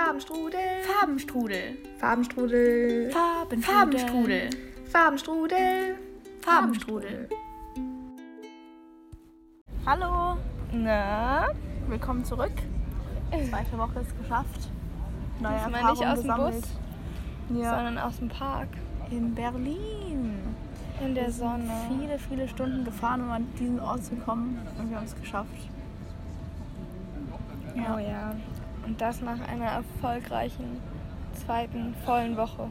Farbenstrudel. Farbenstrudel. Farbenstrudel. Farben Farbenstrudel. Farbenstrudel. Farbenstrudel. Hallo. Na, Willkommen zurück. Zweite Woche ist geschafft. Neue Diesmal Erfahrungen nicht aus dem. Bus, Ja. sondern aus dem Park. In Berlin. In der Sonne. Viele, viele Stunden gefahren, um an diesen Ort zu kommen. Und wir haben es geschafft. Oh ja. Und das nach einer erfolgreichen zweiten vollen Woche.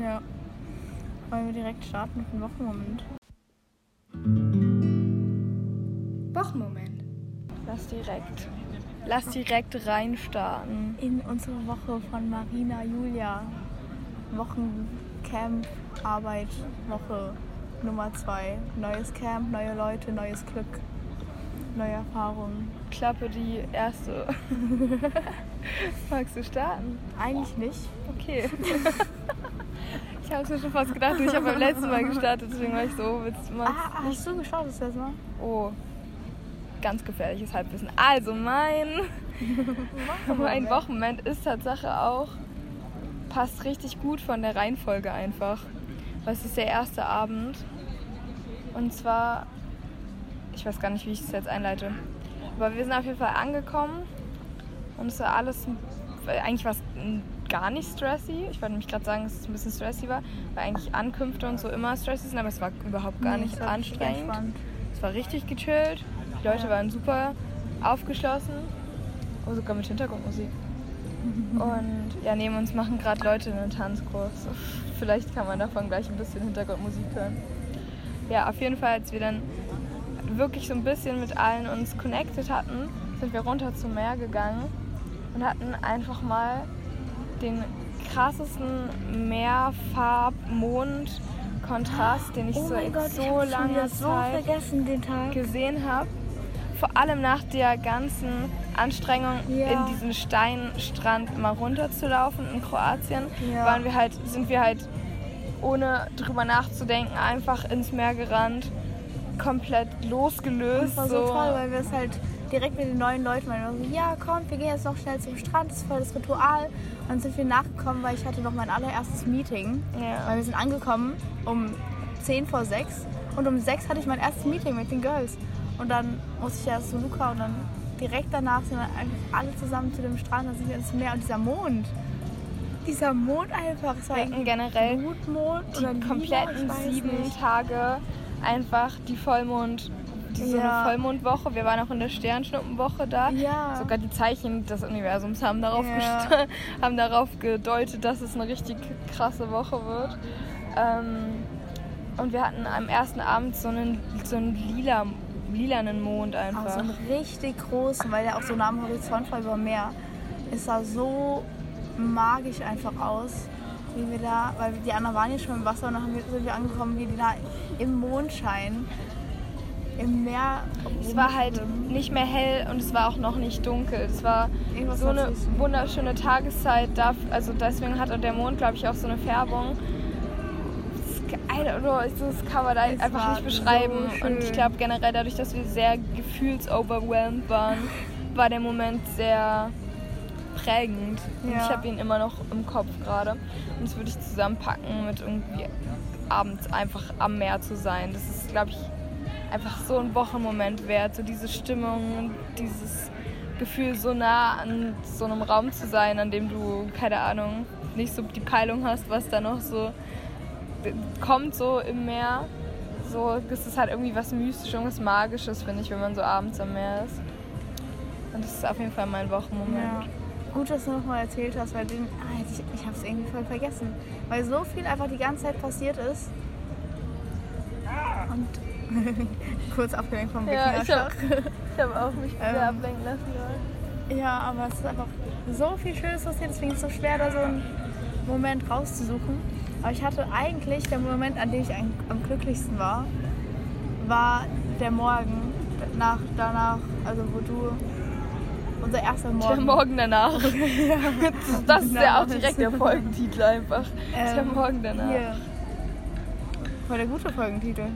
Ja. Wollen wir direkt starten mit dem Wochenmoment? Wochenmoment. Lass direkt, lass direkt reinstarten. In unsere Woche von Marina Julia. Wochencamp, Arbeit, Woche Nummer zwei. Neues Camp, neue Leute, neues Glück, neue Erfahrungen. Klappe die erste. Magst du starten? Eigentlich nicht. Okay. ich habe es mir schon fast gedacht, ich habe beim letzten Mal gestartet, deswegen war ich so, willst du mal. Ah, hast du geschaut das letzte Mal? Oh, ganz gefährliches Halbwissen. Also mein, mein Wochenmoment ist Tatsache auch, passt richtig gut von der Reihenfolge einfach. Weil es ist der erste Abend. Und zwar, ich weiß gar nicht, wie ich es jetzt einleite. Aber wir sind auf jeden Fall angekommen und es war alles, eigentlich war es gar nicht stressy. Ich wollte nämlich gerade sagen, dass es ein bisschen stressy war, weil eigentlich Ankünfte und so immer stressy sind, aber es war überhaupt gar Nee, nicht anstrengend. Es war richtig gechillt. Die Leute waren super aufgeschlossen. Oh, sogar mit Hintergrundmusik. Und ja, neben uns machen gerade Leute einen Tanzkurs. Vielleicht kann man davon gleich ein bisschen Hintergrundmusik hören. Ja, auf jeden Fall, als wir dann wirklich so ein bisschen mit allen uns connected hatten, sind wir runter zum Meer gegangen und hatten einfach mal den krassesten Meerfarb-Mond-Kontrast, den ich Oh so Gott, ich so so Zeit vergessen den Tag. gesehen habe. Vor allem nach der ganzen Anstrengung, Ja. in diesen Steinstrand mal runterzulaufen in Kroatien, Ja. waren wir halt, sind wir halt ohne drüber nachzudenken einfach ins Meer gerannt, komplett losgelöst. Das war so, so. toll, weil wir es halt direkt mit den neuen Leuten waren. So, ja, komm, wir gehen jetzt noch schnell zum Strand, das ist voll das Ritual. Und dann sind wir nachgekommen, weil ich hatte noch mein allererstes Meeting. Ja. Weil wir sind angekommen um 10 vor 6 und um 6 hatte ich mein erstes Meeting mit den Girls. Und dann musste ich erst zu Luca und dann direkt danach sind wir einfach alle zusammen zu dem Strand, dann sind wir ins Meer und dieser Mond. Dieser Mond einfach, es war hatten generell Blutmond oder die kompletten sieben. Tage einfach die Vollmond, die so Ja. eine Vollmondwoche. Wir waren auch in der Sternschnuppenwoche da. Ja. Sogar die Zeichen des Universums haben darauf, Ja. haben darauf gedeutet, dass es eine richtig krasse Woche wird. Ähm, und wir hatten am ersten Abend so einen, so einen lila, lilanen Mond einfach. so einen richtig großen, weil der auch so nah am Horizont war über dem Meer. Es sah so magisch einfach aus, wie wir da, weil die anderen waren ja schon im Wasser und dann sind wir angekommen, wie die da im Mondschein im Meer. es war halt nicht mehr hell und es war auch noch nicht dunkel. Es war Irgendwas so eine wunderschöne Tageszeit. Also deswegen hat der Mond, glaube ich, auch so eine Färbung. Das ist geil, oder? Das kann man da Es einfach nicht beschreiben. so und ich glaube generell dadurch, dass wir sehr gefühlsoverwhelmed waren, war der Moment sehr prägend. Und Ja. ich habe ihn immer noch im Kopf gerade. Und das würde ich zusammenpacken mit irgendwie abends einfach am Meer zu sein. Das ist, glaube ich, einfach so ein Wochenmoment wert. So diese Stimmung, dieses Gefühl, so nah an so einem Raum zu sein, an dem du, keine Ahnung, nicht so die Peilung hast, was da noch so kommt, so im Meer. So, das ist halt irgendwie was Mystisches, Magisches, finde ich, wenn man so abends am Meer ist. Und das ist auf jeden Fall mein Wochenmoment. Ja. Gut, dass du nochmal erzählt hast, weil den, ah, ich, ich habe es irgendwie voll vergessen. Weil so viel einfach die ganze Zeit passiert ist. Und kurz abgelenkt vom Ja, ich habe hab auch mich sehr Ähm. ablenken lassen. gerade. Ja, aber es ist einfach so viel Schönes passiert, deswegen ist es so schwer, da so einen Moment rauszusuchen. Aber ich hatte eigentlich, der Moment, an dem ich am, am glücklichsten war, war der Morgen nach, danach, also wo du, unser erster Morgen. Der Morgen danach. das ist ja auch direkt der Folgentitel einfach. der Ähm, Morgen danach. Hier. War der gute Folgentitel.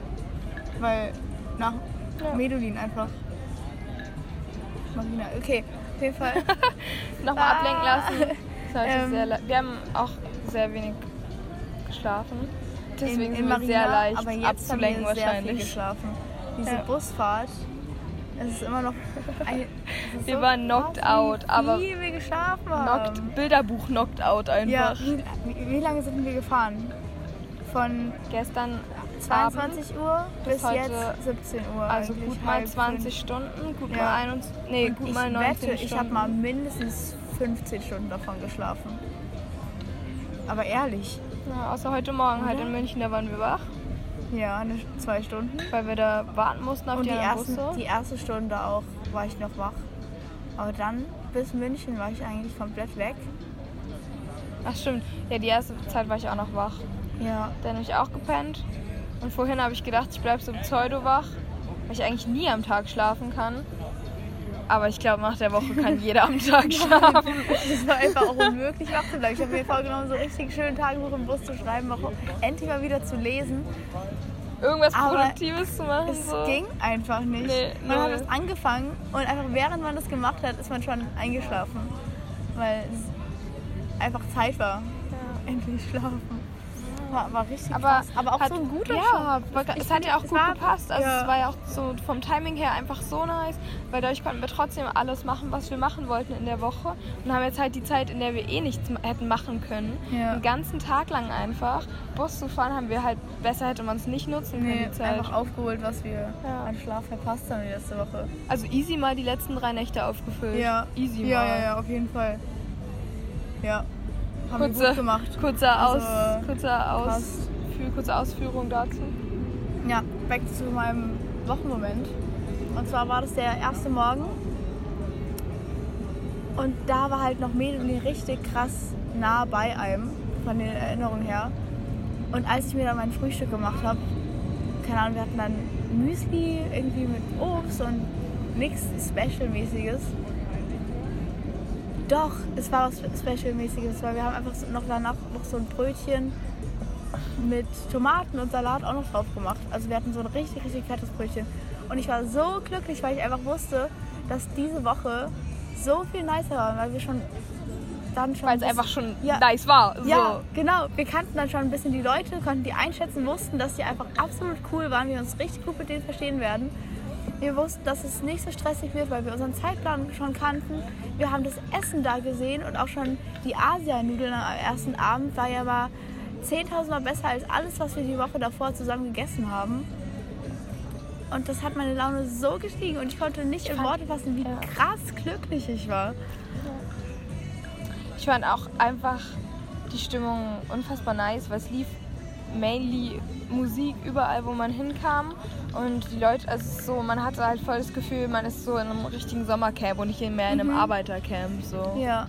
Weil nach Ja. Medulin einfach. Marina. Okay. auf jeden Fall. Nochmal Ah. ablenken lassen. Ähm. wir haben auch sehr wenig geschlafen. Deswegen sind wir Marina, sehr leicht aber jetzt abzulenken haben wir sehr viel wahrscheinlich. geschlafen. Diese Ja. Busfahrt, es ist immer noch. Ein, ist Wir waren knocked krass, out, wie aber viel wir geschlafen haben. Knockt, Bilderbuch knockt out Ja, einfach. wie, wie, wie lange sind wir gefahren? Von Gestern 22 Uhr bis, bis jetzt 17 Uhr. also gut mal halb 20 fünf. Stunden, gut Ja. mal 21, nee, Und gut ich mal 19 wette, ich habe Stunden. mal mindestens 15 Stunden davon geschlafen. Aber ehrlich, Ja, außer heute Morgen halt Oder? in München, da waren wir wach, ja, eine, zwei Stunden. weil wir da warten mussten auf Und die, die, ersten, Busse. die erste Stunde auch war ich noch wach. Aber dann bis München war ich eigentlich komplett weg. Ach stimmt, ja die erste Zeit war ich auch noch wach. Ja, Dann habe ich auch gepennt. Und vorhin habe ich gedacht, ich bleibe so pseudo wach, weil ich eigentlich nie am Tag schlafen kann. Aber ich glaube, nach der Woche kann jeder am Tag schlafen. es war einfach auch unmöglich wach zu bleiben. Ich habe mir vorgenommen, so richtig schön Tagebuch im Bus zu schreiben, auch endlich mal wieder zu lesen. Irgendwas Aber Produktives zu machen. Es so. ging einfach nicht. Nee, man hat null. es angefangen und einfach während man das gemacht hat, ist man schon eingeschlafen. Weil es einfach Zeit war. Endlich schlafen. War, war richtig Aber, krass. Aber auch hat, so ein guter ja, Ich es hat ja auch gut war- gepasst. Also ja. es war ja auch so vom Timing her einfach so nice, weil dadurch konnten wir trotzdem alles machen, was wir machen wollten in der Woche und haben jetzt halt die Zeit, in der wir eh nichts hätten machen können, Ja. den ganzen Tag lang einfach Bus zu fahren, haben wir halt besser hätte man es nicht nutzen können Nee, die Zeit. einfach aufgeholt, was wir Ja. an Schlaf verpasst haben die letzte Woche. Also easy mal die letzten drei Nächte aufgefüllt. Ja, easy ja, mal. ja, ja, auf jeden Fall. Ja, haben wir Kurze, gut gemacht. kurzer, Also, Aus, kurzer, Aus, für, kurze Ausführung dazu. Ja, back zu meinem Wochenmoment. Und zwar war das der erste Morgen. Und da war halt noch Medellin richtig krass nah bei einem, von den Erinnerungen her. Und als ich mir dann mein Frühstück gemacht habe, keine Ahnung, wir hatten dann Müsli irgendwie mit Obst und nichts Special-mäßiges. Doch, es war was Special-mäßiges, weil wir haben einfach noch danach noch so ein Brötchen mit Tomaten und Salat auch noch drauf gemacht. Also wir hatten so ein richtig, richtig fettes Brötchen. Und ich war so glücklich, weil ich einfach wusste, dass diese Woche so viel nicer war, weil wir schon dann schon... Weil es ein einfach schon Ja. nice war. So. Ja, genau. Wir kannten dann schon ein bisschen die Leute, konnten die einschätzen, wussten, dass die einfach absolut cool waren, wir uns richtig gut mit denen verstehen werden. Wir wussten, dass es nicht so stressig wird, weil wir unseren Zeitplan schon kannten. Wir haben das Essen da gesehen und auch schon die Asianudeln am ersten Abend war ja mal 10.000 Mal besser als alles, was wir die Woche davor zusammen gegessen haben. Und das hat meine Laune so gestiegen und ich konnte nicht in fand- Worte fassen, wie ja. krass glücklich ich war. Ich fand auch einfach die Stimmung unfassbar nice, weil es lief mainly Musik überall, wo man hinkam. Und die Leute, also so, man hatte halt voll das Gefühl, man ist so in einem richtigen Sommercamp und nicht mehr in einem Arbeitercamp. So. Ja.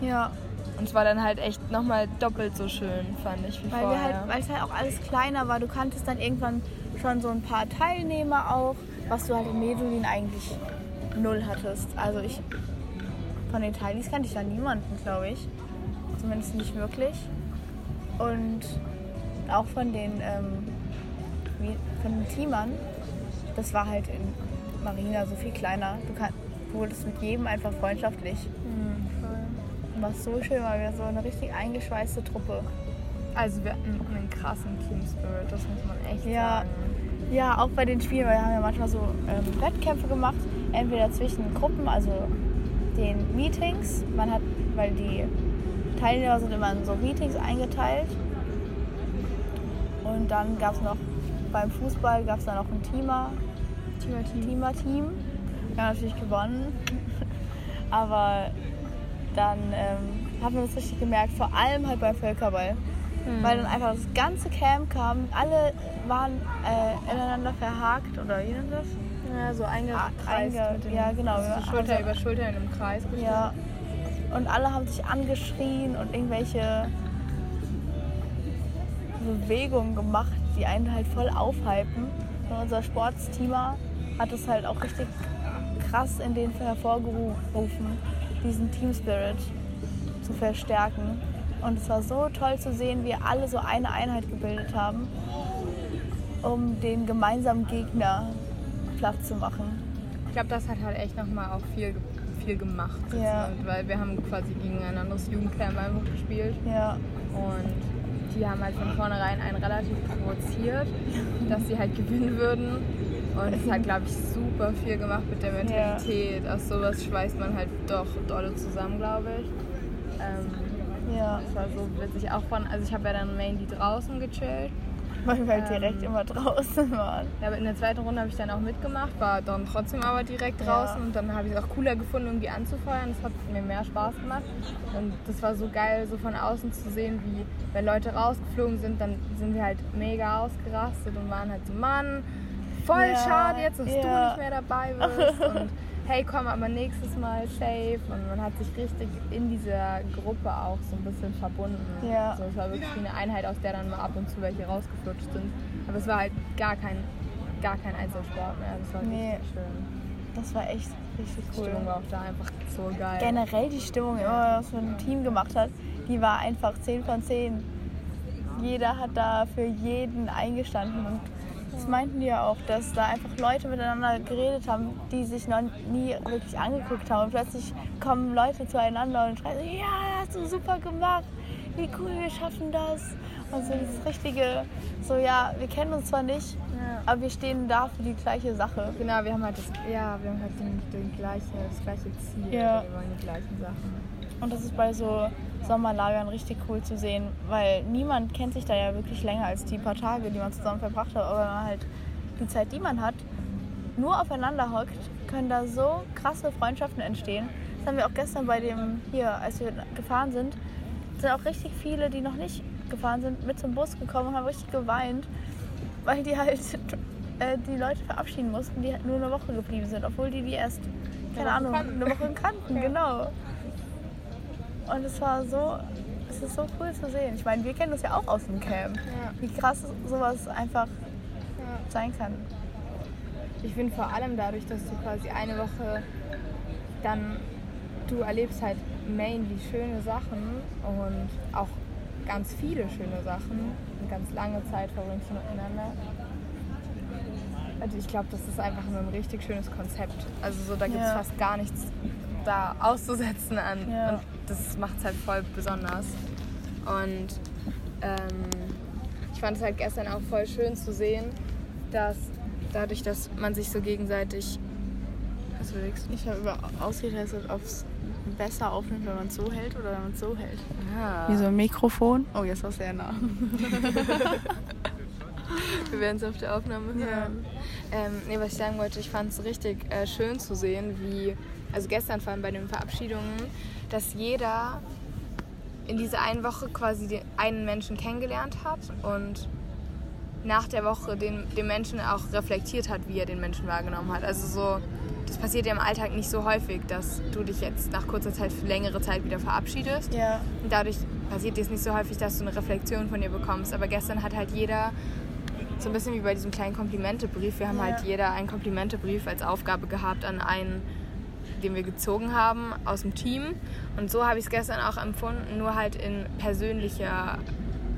Ja. Und es war dann halt echt nochmal doppelt so schön, fand ich, wie Weil, wir vorher. halt, weil es halt auch alles kleiner war. Du kanntest dann irgendwann schon so ein paar Teilnehmer auch, was du halt in Medellin eigentlich null hattest. Also ich, von den Teilis kannte ich da niemanden, glaube ich. Zumindest nicht wirklich. Und auch von den, ähm, wie, von den Teamern, das war halt in Marina so viel kleiner. Du, kann, du wurdest mit jedem einfach freundschaftlich. Hm, voll. Was so schön war, wir so eine richtig eingeschweißte Truppe. Also wir hatten einen krassen Team Spirit, das muss man echt Ja. sagen. Ja, auch bei den Spielen, weil wir haben ja manchmal so ähm, Wettkämpfe gemacht, entweder zwischen Gruppen, also den Meetings. Man hat, weil die Teilnehmer sind immer in so Meetings eingeteilt. Und dann gab es noch beim Fußball gab es dann noch ein Teamer, Teamer-Team. Wir haben natürlich gewonnen. Aber dann ähm, haben wir das richtig gemerkt, vor allem halt beim Völkerball. Hm. Weil dann einfach das ganze Camp kam, alle waren äh, ineinander verhakt oder wie nennt das? Ja, so eingekreist. einge- ja, genau, So wir Schulter haben so- über Schulter in einem Kreis gestanden. Ja. Und alle haben sich angeschrien und irgendwelche Bewegungen gemacht, die einen halt voll aufhypen. Und unser Sportsteamer hat es halt auch richtig krass in den hervorgerufen, diesen Team Spirit zu verstärken. Und es war so toll zu sehen, wie alle so eine Einheit gebildet haben, um den gemeinsamen Gegner platt zu machen. Ich glaube, das hat halt echt nochmal auch viel, viel gemacht. Ja. Weil wir haben quasi gegen ein anderes Jugendcamp einfach gespielt. Ja. Und die haben halt von vornherein einen relativ provoziert, dass sie halt gewinnen würden. Und es hat, glaube ich, super viel gemacht mit der Mentalität. Aus sowas schweißt man halt doch dolle zusammen, glaube ich. Ähm, Ja. das war so witzig. Auch von, also ich habe ja dann mainly draußen gechillt. Weil wir halt Ähm. direkt immer draußen waren. Ja, aber in der zweiten Runde habe ich dann auch mitgemacht, war dann trotzdem aber direkt Ja. draußen und dann habe ich es auch cooler gefunden, irgendwie anzufeuern. Das hat mir mehr Spaß gemacht und das war so geil, so von außen zu sehen, wie wenn Leute rausgeflogen sind, dann sind wir halt mega ausgerastet und waren halt so, Mann, voll Ja, schade jetzt, dass du ja. nicht mehr dabei bist und hey, komm aber nächstes Mal safe und man hat sich richtig in dieser Gruppe auch so ein bisschen verbunden. Ja. Also es war wirklich eine Einheit, aus der dann mal ab und zu welche rausgeflutscht sind. Aber es war halt gar kein, gar kein Einzelsport mehr. Das war Nee. richtig schön. Das war echt richtig Die cool. Stimmung war auch da einfach so geil. Generell die Stimmung, immer was man im Team gemacht hat, die war einfach 10 von 10. Jeder hat da für jeden eingestanden. Und das meinten die ja auch, dass da einfach Leute miteinander geredet haben, die sich noch nie wirklich angeguckt haben. Und plötzlich kommen Leute zueinander und schreien, so, ja, hast du super gemacht, wie cool, wir schaffen das. Und so dieses richtige, so ja, wir kennen uns zwar nicht, Ja. aber wir stehen da für die gleiche Sache. Genau, wir haben halt das, ja, wir haben halt den, den gleiche, das gleiche Ziel. Ja. Wir wollen die gleichen Sachen. Und das ist bei so Sommerlagern richtig cool zu sehen, weil niemand kennt sich da ja wirklich länger als die paar Tage, die man zusammen verbracht hat. Aber wenn man halt die Zeit, die man hat, nur aufeinander hockt, können da so krasse Freundschaften entstehen. Das haben wir auch gestern bei dem, hier, als wir gefahren sind, sind auch richtig viele, die noch nicht gefahren sind, mit zum Bus gekommen und haben richtig geweint, weil die halt äh, die Leute verabschieden mussten, die halt nur eine Woche geblieben sind, obwohl die die erst, keine Ahnung, eine Woche kannten, genau. Und es war so, es ist so cool zu sehen. Ich meine, wir kennen das ja auch aus dem Camp. Ja. Wie krass sowas einfach sein kann. Ich finde vor allem dadurch, dass du quasi eine Woche dann, du erlebst halt mainly schöne Sachen und auch ganz viele schöne Sachen. Eine ganz lange Zeit verbringst du miteinander. Also ich glaube, das ist einfach nur ein richtig schönes Konzept. Also so, da gibt es Ja. fast gar nichts da auszusetzen an. Ja. Und das macht es halt voll besonders. Und ähm, ich fand es halt gestern auch voll schön zu sehen, dass dadurch, dass man sich so gegenseitig. Was überlegst du? Ich habe über ausgetestet, ob es besser aufnimmt, wenn man es so hält oder wenn man es so hält. Ja. Wie so ein Mikrofon. Oh, jetzt war es sehr nah. Wir werden es auf der Aufnahme Ja. hören. Ähm, nee, was ich sagen wollte, ich fand es richtig äh, schön zu sehen, wie, also gestern vor allem bei den Verabschiedungen, dass jeder in dieser einen Woche quasi den einen Menschen kennengelernt hat und nach der Woche den, den Menschen auch reflektiert hat, wie er den Menschen wahrgenommen hat. Also so, das passiert ja im Alltag nicht so häufig, dass du dich jetzt nach kurzer Zeit für längere Zeit wieder verabschiedest. Ja. Und dadurch passiert es nicht so häufig, dass du eine Reflexion von dir bekommst. Aber gestern hat halt jeder, so ein bisschen wie bei diesem kleinen Komplimentebrief, wir haben Ja. halt jeder einen Komplimentebrief als Aufgabe gehabt an einen, den wir gezogen haben aus dem Team. Und so habe ich es gestern auch empfunden, nur halt in persönlicher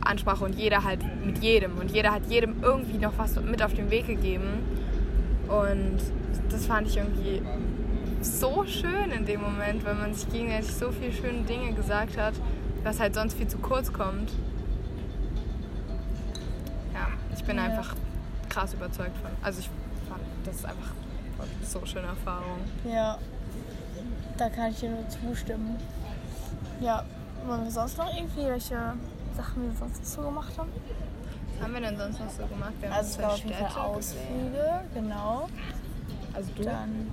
Ansprache und jeder halt mit jedem. Und jeder hat jedem irgendwie noch was mit auf den Weg gegeben. Und das fand ich irgendwie so schön in dem Moment, weil man sich gegenseitig so viele schöne Dinge gesagt hat, was halt sonst viel zu kurz kommt. Ja, ich bin Ja. einfach krass überzeugt von. Also ich fand, das ist einfach so eine schöne Erfahrung. Ja. Da kann ich dir nur zustimmen. Ja. Wollen wir sonst noch irgendwie welche Sachen, die wir sonst noch so gemacht haben? Was haben wir denn sonst noch so gemacht? Wir haben Also es zwei auf jeden Fall. Ausflüge, genau. Also du? Dann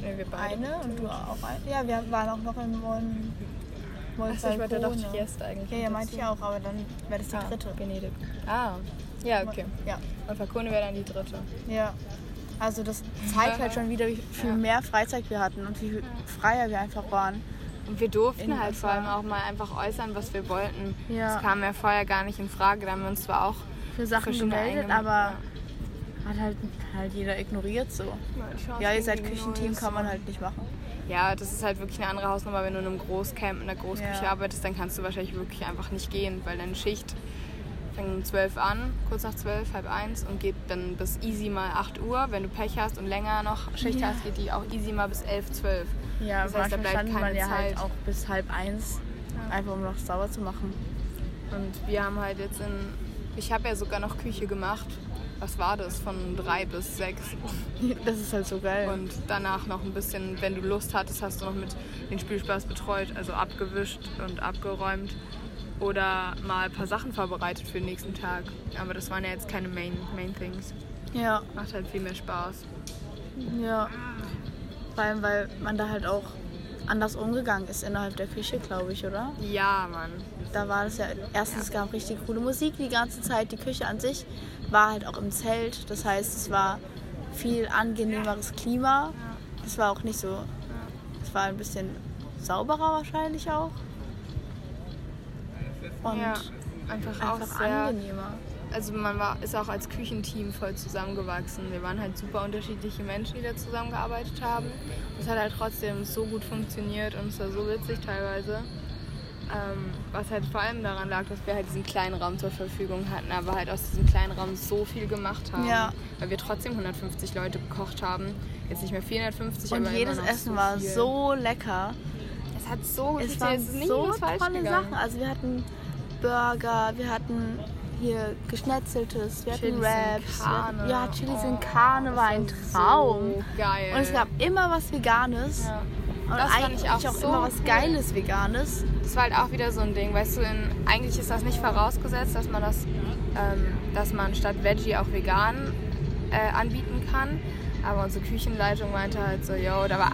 Nee, wir beide. eine und du auch eine. Ja, wir waren auch noch in Mon Achso, ich wollte doch Trieste eigentlich. Ja, ja, meinte ich auch, aber dann wäre das die Ah, dritte. Venedig. Ah, ja, okay. Ja, Und Falcone wäre dann die dritte. ja. Also das zeigt halt schon wieder, wie viel Ja. mehr Freizeit wir hatten und wie viel freier wir einfach waren. Und wir durften halt vor allem auch mal einfach äußern, was wir wollten. Ja. Das kam ja vorher gar nicht in Frage. Da haben wir uns zwar auch Für Sachen gemeldet, aber hat halt, halt jeder ignoriert so. Ja, Ja, ihr seid Küchenteam, kann man halt nicht machen. Ja, das ist halt wirklich eine andere Hausnummer. Wenn du in einem Großcamp in der Großküche Ja. arbeitest, dann kannst du wahrscheinlich wirklich einfach nicht gehen, weil deine Schicht fängt um 12 an, kurz nach 12, halb eins und geht dann bis easy mal 8 Uhr. Wenn du Pech hast und länger noch Schicht Ja. hast, geht die auch easy mal bis 11, 12. Ja, Das heißt, da bleibt stand man keine ja halt Zeit. auch bis halb eins, Ja. einfach um noch sauber zu machen. Und wir haben halt jetzt in. Ich habe ja sogar noch Küche gemacht. Was war das? Von drei bis sechs. Das ist halt so geil. Und danach noch ein bisschen, wenn du Lust hattest, hast du noch mit den Spielspaß betreut, also abgewischt und abgeräumt. Oder mal ein paar Sachen vorbereitet für den nächsten Tag. Aber das waren ja jetzt keine Main, Main Things. ja, Macht halt viel mehr Spaß. ja. Vor allem, weil man da halt auch anders umgegangen ist innerhalb der Küche, glaube ich, oder? Ja, Mann. Da war das ja, erstens es gab richtig coole Musik die ganze Zeit. Die Küche an sich war halt auch im Zelt. Das heißt, es war viel angenehmeres Klima. Es war auch nicht so, es war ein bisschen sauberer wahrscheinlich auch. Und ja, einfach, auch einfach sehr. angenehmer. Also man war, ist auch als Küchenteam voll zusammengewachsen. Wir waren halt super unterschiedliche Menschen, die da zusammengearbeitet haben. Das hat halt trotzdem so gut funktioniert und es war so witzig teilweise. Ähm, was halt vor allem daran lag, dass wir halt diesen kleinen Raum zur Verfügung hatten, aber halt aus diesem kleinen Raum so viel gemacht haben. Ja. Weil wir trotzdem 150 Leute gekocht haben. Jetzt nicht mehr 450, Und aber jedes Essen so war so lecker. Es hat so gut Es waren Es so tolle. Sachen. Also wir hatten Burger, wir hatten hier geschnetzeltes, wir hatten Chilis in Wraps. wir hatten-. Ja, Chilis in Oh, Karne das war ein so Traum. geil. Und es gab immer was Veganes. Ja. Und Das fand eigentlich ich auch auch, so immer was cool. Geiles Veganes. Das war halt auch wieder so ein Ding, weißt du, in, eigentlich ist das nicht vorausgesetzt, dass man das, ähm, dass man statt Veggie auch vegan äh, anbieten kann. Aber unsere Küchenleitung meinte halt so, yo, da war,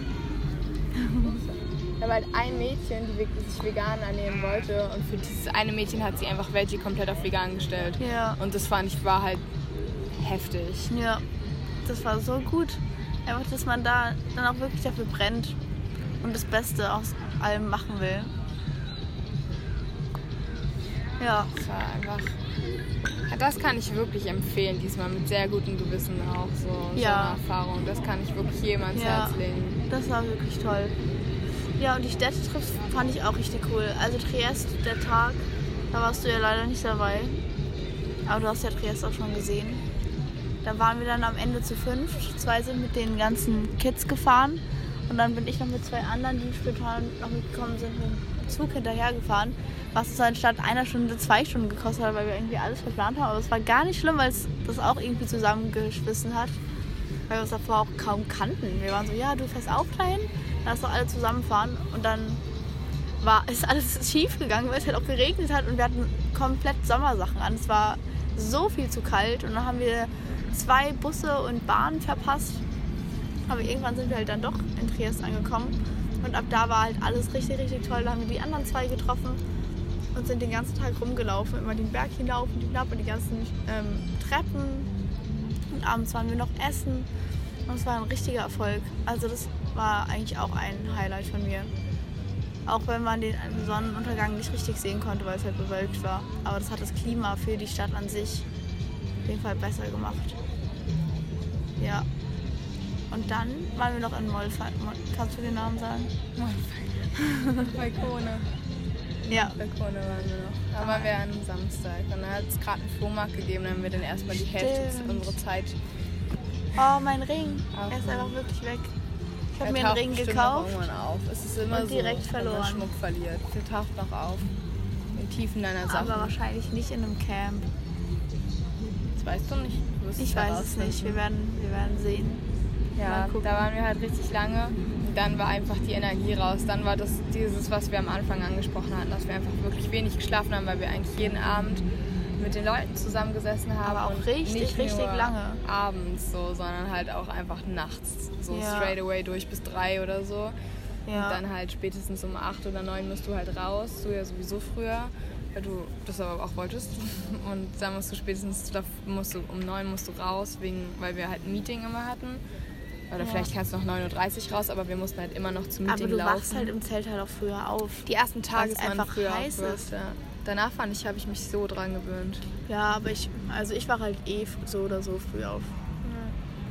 da war halt ein Mädchen, die wirklich sich vegan ernähren wollte und für dieses eine Mädchen hat sie einfach Veggie komplett auf vegan gestellt. Ja. Und das fand ich war halt heftig. Ja, das war so gut. Einfach, dass man da dann auch wirklich dafür brennt und das Beste aus allem machen will. Ja, Das war einfach. Das kann ich wirklich empfehlen, diesmal mit sehr gutem Gewissen auch so, so Ja. eine Erfahrung. Das kann ich wirklich jedem ans Ja. Herz legen. das war wirklich toll. Ja, und die Städtetrips fand ich auch richtig cool. Also Triest, der Tag, da warst du ja leider nicht dabei. Aber du hast ja Triest auch schon gesehen. Da waren wir dann am Ende zu fünf. Zwei sind mit den ganzen Kids gefahren. Und dann bin ich noch mit zwei anderen, die spontan noch mitgekommen sind, mit dem Zug hinterhergefahren. Was uns anstatt einer Stunde zwei Stunden gekostet hat, weil wir irgendwie alles verplant haben. Aber es war gar nicht schlimm, weil es das auch irgendwie zusammengeschmissen hat. Weil wir uns davor auch kaum kannten. Wir waren so, ja, du fährst auch dahin, lass doch alle zusammenfahren. Und dann war, ist alles schief gegangen, weil es halt auch geregnet hat und wir hatten komplett Sommersachen an. Es war so viel zu kalt und dann haben wir zwei Busse und Bahnen verpasst. Aber irgendwann sind wir halt dann doch in Triest angekommen. Und ab da war halt alles richtig, richtig toll. Da haben wir die anderen zwei getroffen und sind den ganzen Tag rumgelaufen, immer den Berg hinauf und hinab und die ganzen ähm, Treppen. Und abends waren wir noch essen. Und es war ein richtiger Erfolg. Also das war eigentlich auch ein Highlight von mir. Auch wenn man den Sonnenuntergang nicht richtig sehen konnte, weil es halt bewölkt war. Aber das hat das Klima für die Stadt an sich auf jeden Fall besser gemacht. Ja. Und dann waren wir noch in Molfheim. Kannst du den Namen sagen? Balkone. Ja. Balkone waren wir noch. Da waren wir am Samstag. Und da hat es gerade einen Flohmarkt gegeben, dann haben wir dann erstmal die Hälfte unserer Zeit. Oh, mein Ring. Er ist einfach wirklich weg. Ich habe mir einen Ring gekauft. Es ist immer und so, direkt wenn verloren. man Schmuck verliert. Der taucht noch auf. In Tiefen deiner Aber Sachen. wahrscheinlich nicht in einem Camp. Das weißt du nicht. Du Ich weiß es nicht. Wir werden, wir werden sehen. Ja, da waren wir halt richtig lange. Und dann war einfach die Energie raus. Dann war das dieses, was wir am Anfang angesprochen hatten, dass wir einfach wirklich wenig geschlafen haben, weil wir eigentlich jeden Abend mit den Leuten zusammengesessen haben. Aber auch richtig, nicht richtig nur lange. Abends so, sondern halt auch einfach nachts. So Ja. straight away durch bis drei oder so. Ja. Und dann halt spätestens um acht oder neun musst du halt raus. Du ja sowieso früher, weil du das aber auch wolltest. Und dann musst du spätestens, da musst du, um neun musst du raus, wegen, weil wir halt ein Meeting immer hatten. Oder Ja. vielleicht kannst du noch 9.30 Uhr raus, aber wir mussten halt immer noch zum Aber Meeting du laufen. wachst halt im Zelt halt auch früher auf. Die ersten Tage ist einfach früher heiß aufgewacht, ist. Ja. Danach fand ich, habe ich mich so dran gewöhnt. Ja, aber ich, also ich war halt eh so oder so früh auf.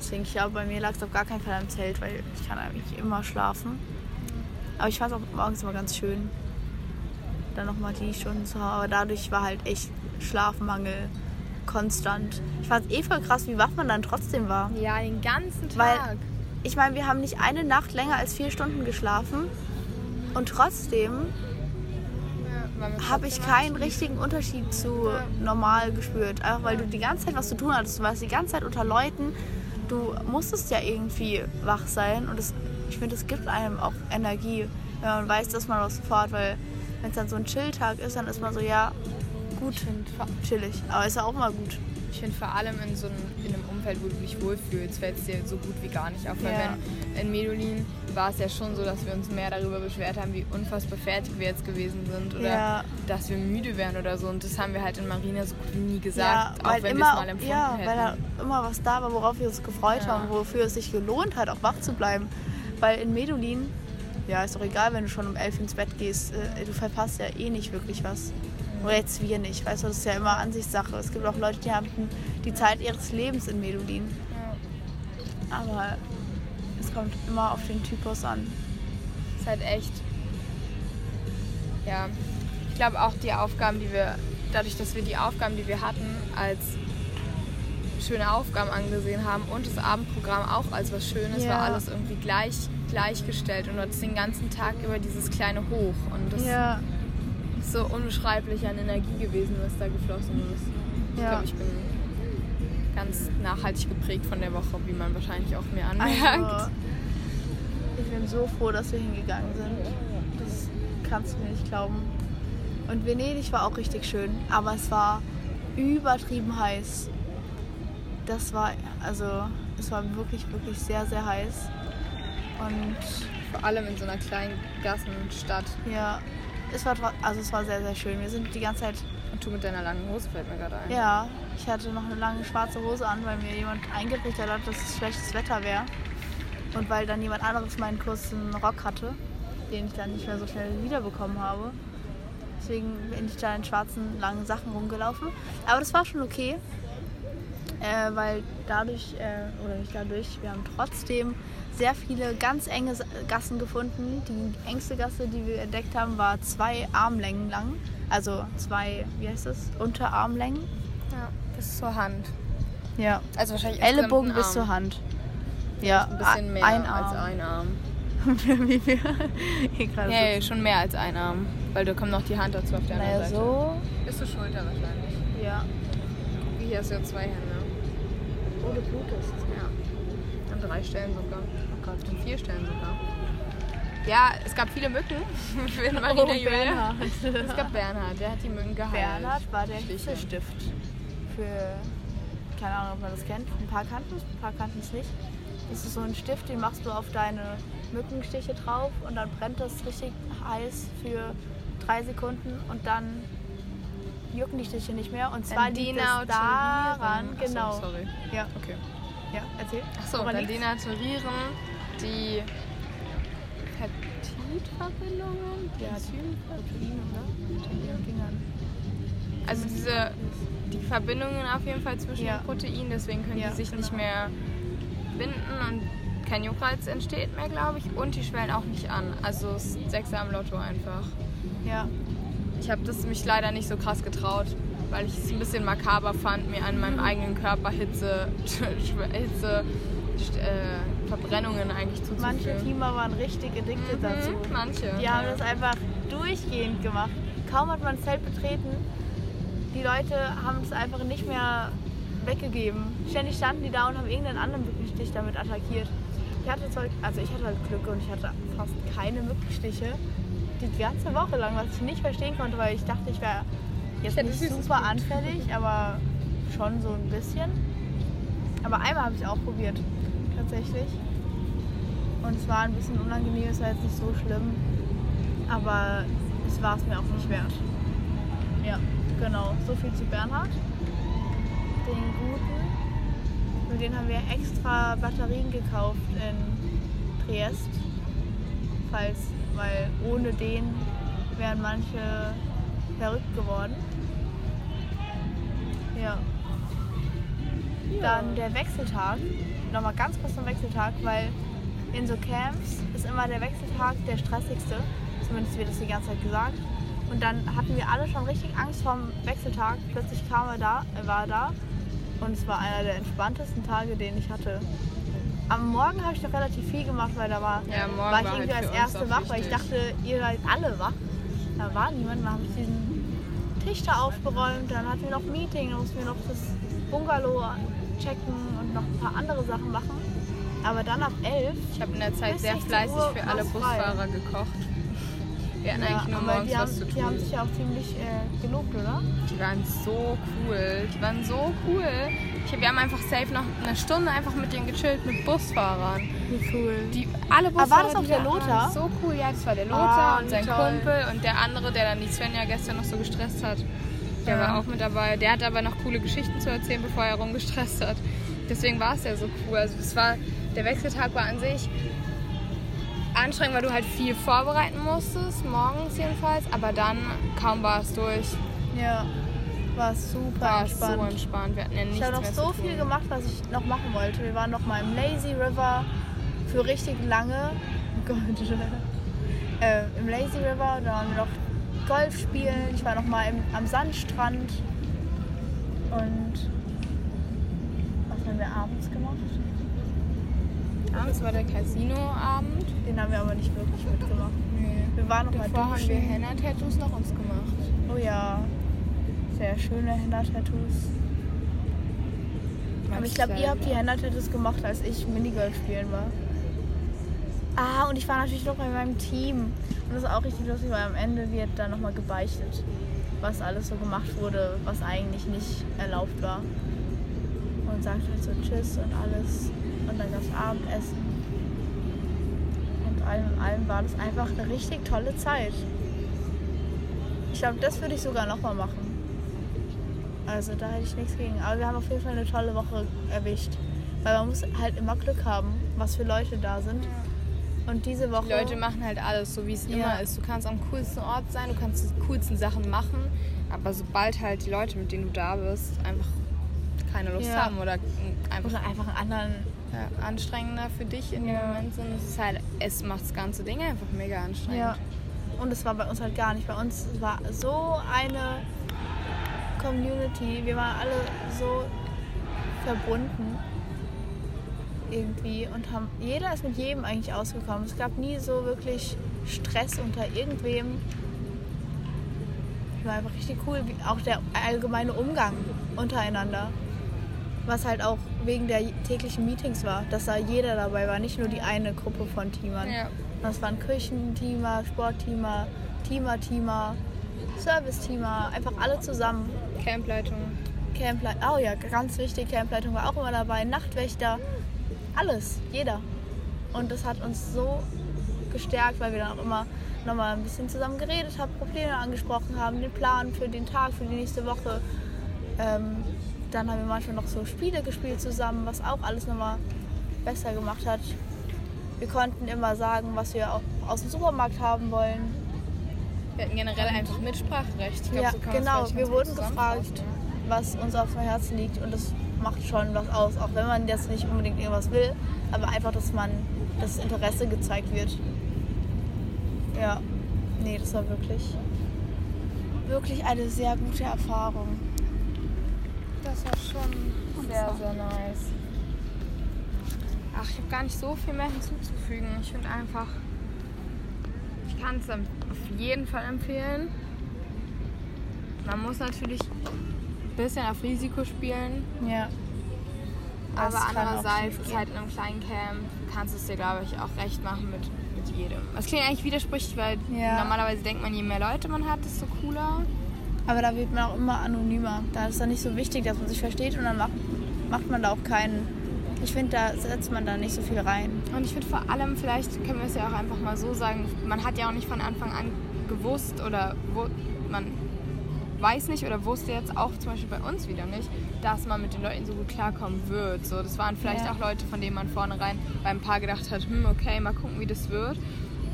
Deswegen, ich glaube, bei mir lag es auf gar keinen Fall am Zelt, weil ich kann eigentlich immer schlafen. Aber ich fand es auch morgens immer ganz schön, dann nochmal die Stunden zu haben. Aber dadurch war halt echt Schlafmangel, konstant. Ich fand es eh voll krass, wie wach man dann trotzdem war. Ja, den ganzen Weil- Tag. Ich meine, wir haben nicht eine Nacht länger als vier Stunden geschlafen und trotzdem habe ich keinen richtigen Unterschied zu normal gespürt. Einfach weil du die ganze Zeit was zu tun hattest. Du warst die ganze Zeit unter Leuten. Du musstest ja irgendwie wach sein. Und das, ich finde, es gibt einem auch Energie, wenn man weiß, dass man was vorhat. Weil wenn es dann so ein Chill-Tag ist, dann ist man so, ja, gut, finde vor, chillig. Aber ist ja auch mal gut. ich find vor allem in so einem, in einem Umfeld, wo du dich wohlfühlst, fällt es dir so gut wie gar nicht auf. Weil Ja. wenn, in Medulin war es ja schon so, dass wir uns mehr darüber beschwert haben, wie unfassbar fertig wir jetzt gewesen sind. Oder Ja. dass wir müde wären oder so. Und das haben wir halt in Marina so gut nie gesagt, ja, auch wenn wir es mal empfunden ja, hätten. weil da immer was da war, worauf wir uns gefreut Ja. haben, wofür es sich gelohnt hat, auch wach zu bleiben. Weil in Medulin, ja, ist doch egal, wenn du schon um elf ins Bett gehst, äh, du verpasst ja eh nicht wirklich was. Oder jetzt wir nicht, weißt du, das ist ja immer Ansichtssache. Es gibt auch Leute, die haben die Zeit ihres Lebens in Medulin. Aber kommt immer auf den Typus an. ist halt echt. Ja, ich glaube auch die Aufgaben, die wir, dadurch, dass wir die Aufgaben, die wir hatten, als schöne Aufgaben angesehen haben und das Abendprogramm auch als was Schönes, Ja. war alles irgendwie gleich, gleichgestellt und du hattest den ganzen Tag über dieses kleine Hoch und das Ja, ist so unbeschreiblich an Energie gewesen, was da geflossen ist. Ich Ja. glaube, ich bin ganz nachhaltig geprägt von der Woche, wie man wahrscheinlich auch mir anmerkt. also, ich bin so froh, dass wir hingegangen sind. Das kannst du mir nicht glauben. Und Venedig war auch richtig schön, aber es war übertrieben heiß. Das war, also, es war wirklich, wirklich sehr, sehr heiß. Und Vor allem in so einer kleinen Gassenstadt. ja, es war, also es war sehr, sehr schön. Wir sind die ganze Zeit, Und du mit deiner langen Hose fällt mir gerade ein. ja, ich hatte noch eine lange schwarze Hose an, weil mir jemand eingerichtet hat, dass es schlechtes Wetter wäre. Und weil dann jemand anderes meinen kurzen Rock hatte, den ich dann nicht mehr so schnell wiederbekommen habe. Deswegen bin ich da in schwarzen, langen Sachen rumgelaufen. Aber das war schon okay. Äh, weil dadurch, äh, oder nicht dadurch, wir haben trotzdem sehr viele ganz enge Gassen gefunden. Die engste Gasse, die wir entdeckt haben, war zwei Armlängen lang. Also zwei, wie heißt das? Unterarmlängen. Ja, bis zur Hand. Ja. Also wahrscheinlich Ellenbogen bis zur Hand. Ja, Ein bisschen mehr ein als Arm. ein Arm. Wie wir hier gerade Nee, sitzen. schon mehr als ein Arm. Weil da kommt noch die Hand dazu auf der anderen Naja, Seite. so. Bis zur Schulter wahrscheinlich. Ja. Hier hast du ja zwei Hände. Oh, du blutest. Ja. An drei Stellen sogar. Oh Gott, an vier Stellen sogar. Ja, es gab viele Mücken für Marina Oh, Julia. Bernhard. Es gab Bernhard, der hat die Mücken geheilt. Bernhard war der Schliche. Für, keine Ahnung, ob man das kennt. Ein paar kannten es, ein paar kannten es nicht. Das ist so ein Stift, den machst du auf deine Mückenstiche drauf und dann brennt das richtig heiß für drei Sekunden und dann jucken die Stiche nicht mehr. Und zwar liegt es daran, Achso, genau. sorry. Ja, Okay. ja, erzähl. Achso, dann denaturieren die Peptidverbindungen. Ja, Proteine, oder? Proteine, Dingern. Also diese die Verbindungen auf jeden Fall zwischen Ja. den Proteinen, deswegen können Ja, die sich nicht genau. mehr binden und kein Juckreiz entsteht mehr, glaube ich. Und die schwellen auch nicht an. Also es ist Sechser am Lotto einfach. Ja, Ich habe das mich leider nicht so krass getraut, weil ich es ein bisschen makaber fand, mir an meinem eigenen Körper Hitze, Hitze äh, Verbrennungen eigentlich manche zuzufügen. Teamer waren richtig addicted dazu. Mhm, manche. Die haben ja. das einfach durchgehend gemacht. Kaum hat man das Zelt betreten, die Leute haben es einfach nicht mehr weggegeben. Ständig standen die da und haben irgendeinen anderen Mückenstich damit attackiert. Ich hatte zwar, also ich hatte halt Glück und ich hatte fast keine Mückenstiche die ganze Woche lang, was ich nicht verstehen konnte, weil ich dachte, ich wäre jetzt hätte nicht super anfällig, aber schon so ein bisschen. Aber einmal habe ich auch probiert, tatsächlich. Und es war ein bisschen unangenehm, es war jetzt nicht so schlimm. Aber es war es mir auch nicht wert. Ja, genau. So viel zu Bernhard. Den guten. Für den haben wir extra Batterien gekauft in Triest. Falls, weil ohne den wären manche verrückt geworden. Ja. Dann der Wechseltag. Nochmal ganz kurz zum Wechseltag, weil in so Camps ist immer der Wechseltag der stressigste. Zumindest wird das die ganze Zeit gesagt. Und dann hatten wir alle schon richtig Angst vorm Wechseltag. Plötzlich kam er da, er war da. Und es war einer der entspanntesten Tage, den ich hatte. Am Morgen habe ich noch relativ viel gemacht, weil da war, Ja, war ich war irgendwie halt als Erste wach, weil ich dachte, ihr seid alle wach. Da war niemand, dann habe ich diesen Tisch da aufgeräumt, dann hatten wir noch Meeting, dann mussten wir noch das Bungalow checken und noch ein paar andere Sachen machen. Aber dann ab 11 Ich habe in der Zeit sehr 16 fleißig Uhr für alle war's frei. Busfahrer gekocht. Wir hatten eigentlich nur morgens die haben, was zu die haben tun. sich ja auch ziemlich äh, gelobt, oder? Die waren so cool. Die waren so cool. Ich, wir haben einfach safe noch eine Stunde einfach mit denen gechillt, mit Busfahrern. Wie cool. Die, alle Aber war das Busfahrer, auch der Lothar? So cool, ja, das war der Lothar Ah, und sein toll. Kumpel und der andere, der dann die Svenja gestern noch so gestresst hat. Der Ja. war auch mit dabei. Der hat aber noch coole Geschichten zu erzählen, bevor er rumgestresst hat. Deswegen war es ja so cool. Also es war, der Wechseltag war an sich anstrengend, weil du halt viel vorbereiten musstest, morgens jedenfalls. Aber dann kaum war es durch, Ja, war super war es so entspannt. entspannt. Wir hatten ja nichts ich habe noch so viel gemacht, was ich noch machen wollte. Wir waren noch mal im Lazy River für richtig lange. Oh Gott. äh, Im Lazy River, da waren wir noch Golf spielen. Ich war noch mal im, am Sandstrand. Und was haben wir abends gemacht? Abends war der Casinoabend. Den haben wir aber nicht wirklich mitgemacht. Wir waren noch mal Davor haben wir duschen. Henna-Tattoos noch uns gemacht. Oh ja, sehr schöne Henna-Tattoos. Aber ich glaube, ihr habt die Henna-Tattoos gemacht, als ich Minigolf spielen war. Ah, und ich war natürlich noch bei meinem Team. Und das ist auch richtig lustig, weil am Ende wird dann nochmal gebeichtet, was alles so gemacht wurde, was eigentlich nicht erlaubt war. Und sagt halt so Tschüss und alles. Und dann gab es Abendessen. Und allem in allem war das einfach eine richtig tolle Zeit. Ich glaube, das würde ich sogar nochmal machen. Also da hätte ich nichts gegen. Aber wir haben auf jeden Fall eine tolle Woche erwischt. Weil man muss halt immer Glück haben, was für Leute da sind. Und diese Woche. Die Leute machen halt alles so, wie es Ja. immer ist. Du kannst am coolsten Ort sein, du kannst die coolsten Sachen machen, aber sobald halt die Leute, mit denen du da bist, einfach keine Lust Ja. haben oder einfach oder einfach einen anderen. Ja, anstrengender für dich in dem Ja. Moment sind, es ist halt, es macht das ganze Ding einfach mega anstrengend. Ja. Und es war bei uns halt gar nicht. Bei uns war so eine Community. Wir waren alle so verbunden irgendwie und haben jeder ist mit jedem eigentlich ausgekommen. Es gab nie so wirklich Stress unter irgendwem. War einfach richtig cool, wie auch der allgemeine Umgang untereinander. Was halt auch wegen der täglichen Meetings war, dass da jeder dabei war, nicht nur die eine Gruppe von Teamern. Ja. Das waren Küchenteamer, Sportteamer, Teamer-Teamer, Service-Teamer, einfach alle zusammen. Campleitung. Campleitung, oh ja, ganz wichtig, Campleitung war auch immer dabei, Nachtwächter, alles, jeder. Und das hat uns so gestärkt, weil wir dann auch immer nochmal ein bisschen zusammen geredet haben, Probleme angesprochen haben, den Plan für den Tag, für die nächste Woche. Ähm, dann haben wir manchmal noch so Spiele gespielt zusammen, was auch alles nochmal besser gemacht hat. Wir konnten immer sagen, was wir au- aus dem Supermarkt haben wollen. Wir hatten generell einfach Mitspracherecht. Glaub, ja, so genau. Wir wurden gefragt, was uns auf dem Herzen liegt und das macht schon was aus, auch wenn man jetzt nicht unbedingt irgendwas will, aber einfach, dass man das Interesse gezeigt wird. Ja, nee, das war wirklich, wirklich eine sehr gute Erfahrung. Das war schon sehr, sehr nice. Ach, ich habe gar nicht so viel mehr hinzuzufügen. Ich finde einfach, ich kann es auf jeden Fall empfehlen. Man muss natürlich ein bisschen auf Risiko spielen, Ja. Das aber andererseits ist halt in einem kleinen Camp, kannst du es dir, glaube ich, auch recht machen mit, mit jedem. Es klingt eigentlich widersprüchlich, weil Ja. normalerweise denkt man, je mehr Leute man hat, desto cooler. Aber da wird man auch immer anonymer. Da ist dann nicht so wichtig, dass man sich versteht und dann macht, macht man da auch keinen. Ich finde, da setzt man da nicht so viel rein. Und ich finde vor allem, vielleicht können wir es ja auch einfach mal so sagen, man hat ja auch nicht von Anfang an gewusst oder wo, man weiß nicht oder wusste jetzt auch zum Beispiel bei uns wieder nicht, dass man mit den Leuten so gut klarkommen wird. So, das waren vielleicht Ja. auch Leute, von denen man vornherein beim Paar gedacht hat, hm, okay, mal gucken, wie das wird.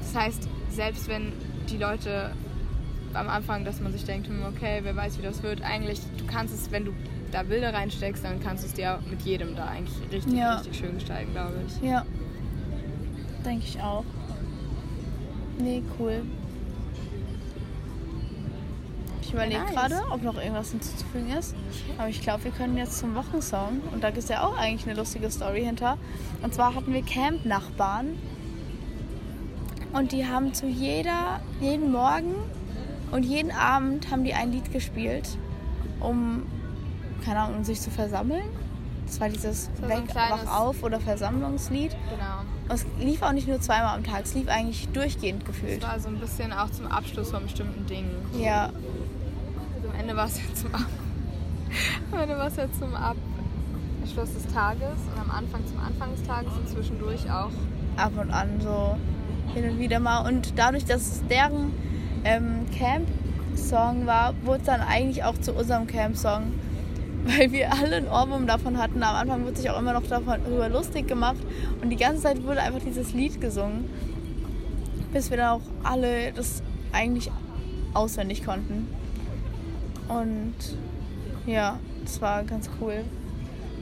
Das heißt, selbst wenn die Leute am Anfang, dass man sich denkt, hm, okay, wer weiß, wie das wird, eigentlich, du kannst es, wenn du da Bilder reinsteckst, dann kannst du es dir mit jedem da eigentlich richtig, Ja. richtig schön gestalten, glaube ich. Ja, denke ich auch. Nee, cool. überlege nice. gerade, ob noch irgendwas hinzuzufügen ist. Aber ich glaube, wir können jetzt zum Wochensong. Und da ist ja auch eigentlich eine lustige Story hinter. Und zwar hatten wir Camp-Nachbarn. Und die haben zu jeder, jeden Morgen und jeden Abend haben die ein Lied gespielt, um, keine Ahnung, um sich zu versammeln. Das war dieses war so Weg, Wach auf oder Versammlungslied. Genau. Und es lief auch nicht nur zweimal am Tag, es lief eigentlich durchgehend Das gefühlt. war so ein bisschen auch zum Abschluss von bestimmten Dingen. Ja, Also am Ende war es ja zum Ab am Ende war es ja zum Abschluss des Tages und am Anfang zum Anfang des Tages und zwischendurch auch. ab und an so hin und wieder mal. Und dadurch, dass es deren ähm, Camp-Song war, wurde dann eigentlich auch zu unserem Camp-Song. Weil wir alle einen Ohrwurm davon hatten. Am Anfang wurde sich auch immer noch darüber lustig gemacht. Und die ganze Zeit wurde einfach dieses Lied gesungen. Bis wir dann auch alle das eigentlich auswendig konnten. Und ja, das war ganz cool.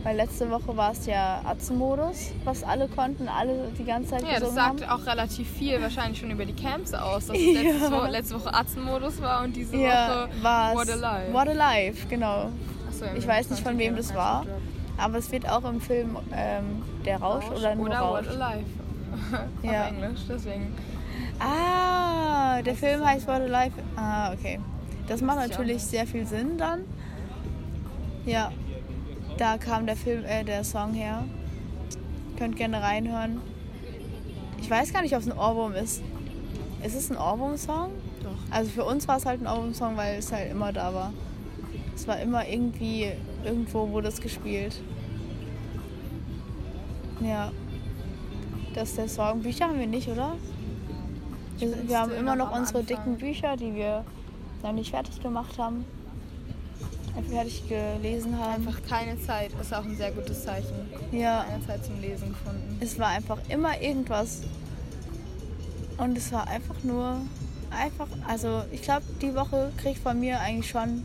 Weil letzte Woche war es ja Atzenmodus, was alle konnten, alle die ganze Zeit Ja, das sagt haben. auch relativ viel wahrscheinlich schon über die Camps aus, dass es Ja. letzte Woche Atzenmodus war und diese Ja, Woche war What Alive. What Alive, genau. Achso, ja, Ich weiß nicht, von wem das 20, war. 21. Aber es wird auch im Film ähm, Der Rausch, oder nur oder Rausch. What Alive. Ja. Auf Englisch, deswegen. Ah, der Film heißt What Alive. Ah, okay. Das macht natürlich sehr viel Sinn dann. Ja, da kam der Film, äh, der Song her. Könnt gerne reinhören. Ich weiß gar nicht, ob es ein Ohrwurm ist. Ist es ein Ohrwurm-Song? Doch. Also für uns war es halt ein Ohrwurm-Song, weil es halt immer da war. Es war immer irgendwie, irgendwo wurde es gespielt. Ja. Das ist der Song. Bücher haben wir nicht, oder? Wir, wir haben immer noch unsere Anfang. dicken Bücher, die wir noch nicht fertig gemacht haben. Fertig gelesen haben. Einfach keine Zeit ist auch ein sehr gutes Zeichen. Ja. Keine Zeit zum Lesen gefunden. Es war einfach immer irgendwas. Und es war einfach nur, einfach, also ich glaube, die Woche kriegt von mir eigentlich schon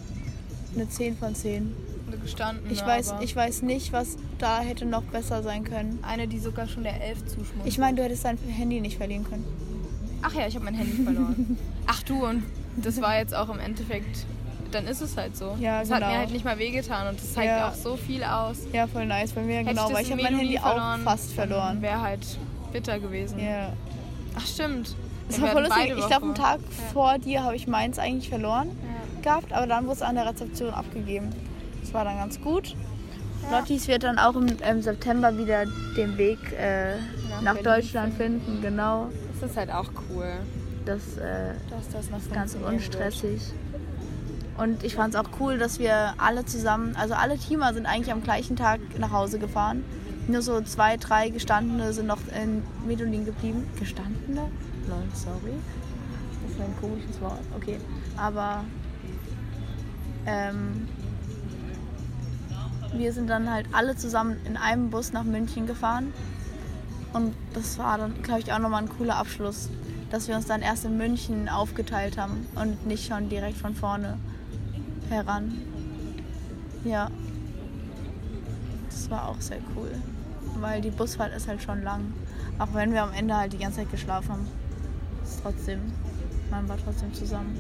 eine 10 von 10. Wurde gestanden. Ich weiß, ich weiß nicht, was da hätte noch besser sein können. Eine, die sogar schon der Elf zuschmutzt. Ich meine, du hättest dein Handy nicht verlieren können. Ach ja, ich habe mein Handy verloren. Ach du, und das war jetzt auch im Endeffekt. Dann ist es halt so. Ja, Es hat genau. mir halt nicht mal wehgetan und das zeigt Ja. auch so viel aus. Ja, voll nice bei mir, Hätte genau, das weil ich habe mein Handy auch fast verloren. Wäre halt bitter gewesen. Ja. Ach stimmt. Das war voll lustig. Ich glaube, einen. Tag vor dir habe ich meins eigentlich verloren Ja. gehabt, aber dann wurde es an der Rezeption abgegeben. Das war dann ganz gut. Lottis wird dann auch im, im September wieder den Weg äh, Nach nach, Deutschland finden. Genau. Das ist halt auch cool, Das äh, dass das ganz unstressig. Und ich fand es auch cool, dass wir alle zusammen, also alle Teamer sind eigentlich am gleichen Tag nach Hause gefahren. Nur so zwei, drei Gestandene sind noch in Medellin geblieben. Gestandene? Lol, sorry. Das ist ein komisches Wort. Okay. Aber ähm, wir sind dann halt alle zusammen in einem Bus nach München gefahren. Und das war dann, glaube ich, auch nochmal ein cooler Abschluss, dass wir uns dann erst in München aufgeteilt haben und nicht schon direkt von vorne heran. Ja. Das war auch sehr cool. Weil die Busfahrt ist halt schon lang. Auch wenn wir am Ende halt die ganze Zeit geschlafen haben. Ist trotzdem, man war trotzdem zusammen.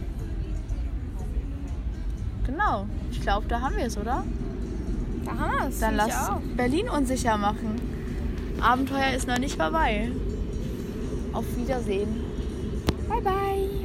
Genau. Ich glaube, da haben wir es, oder? Aha, das Dann finde ich lass. Berlin unsicher machen. Abenteuer ist noch nicht vorbei. Auf Wiedersehen. Bye bye.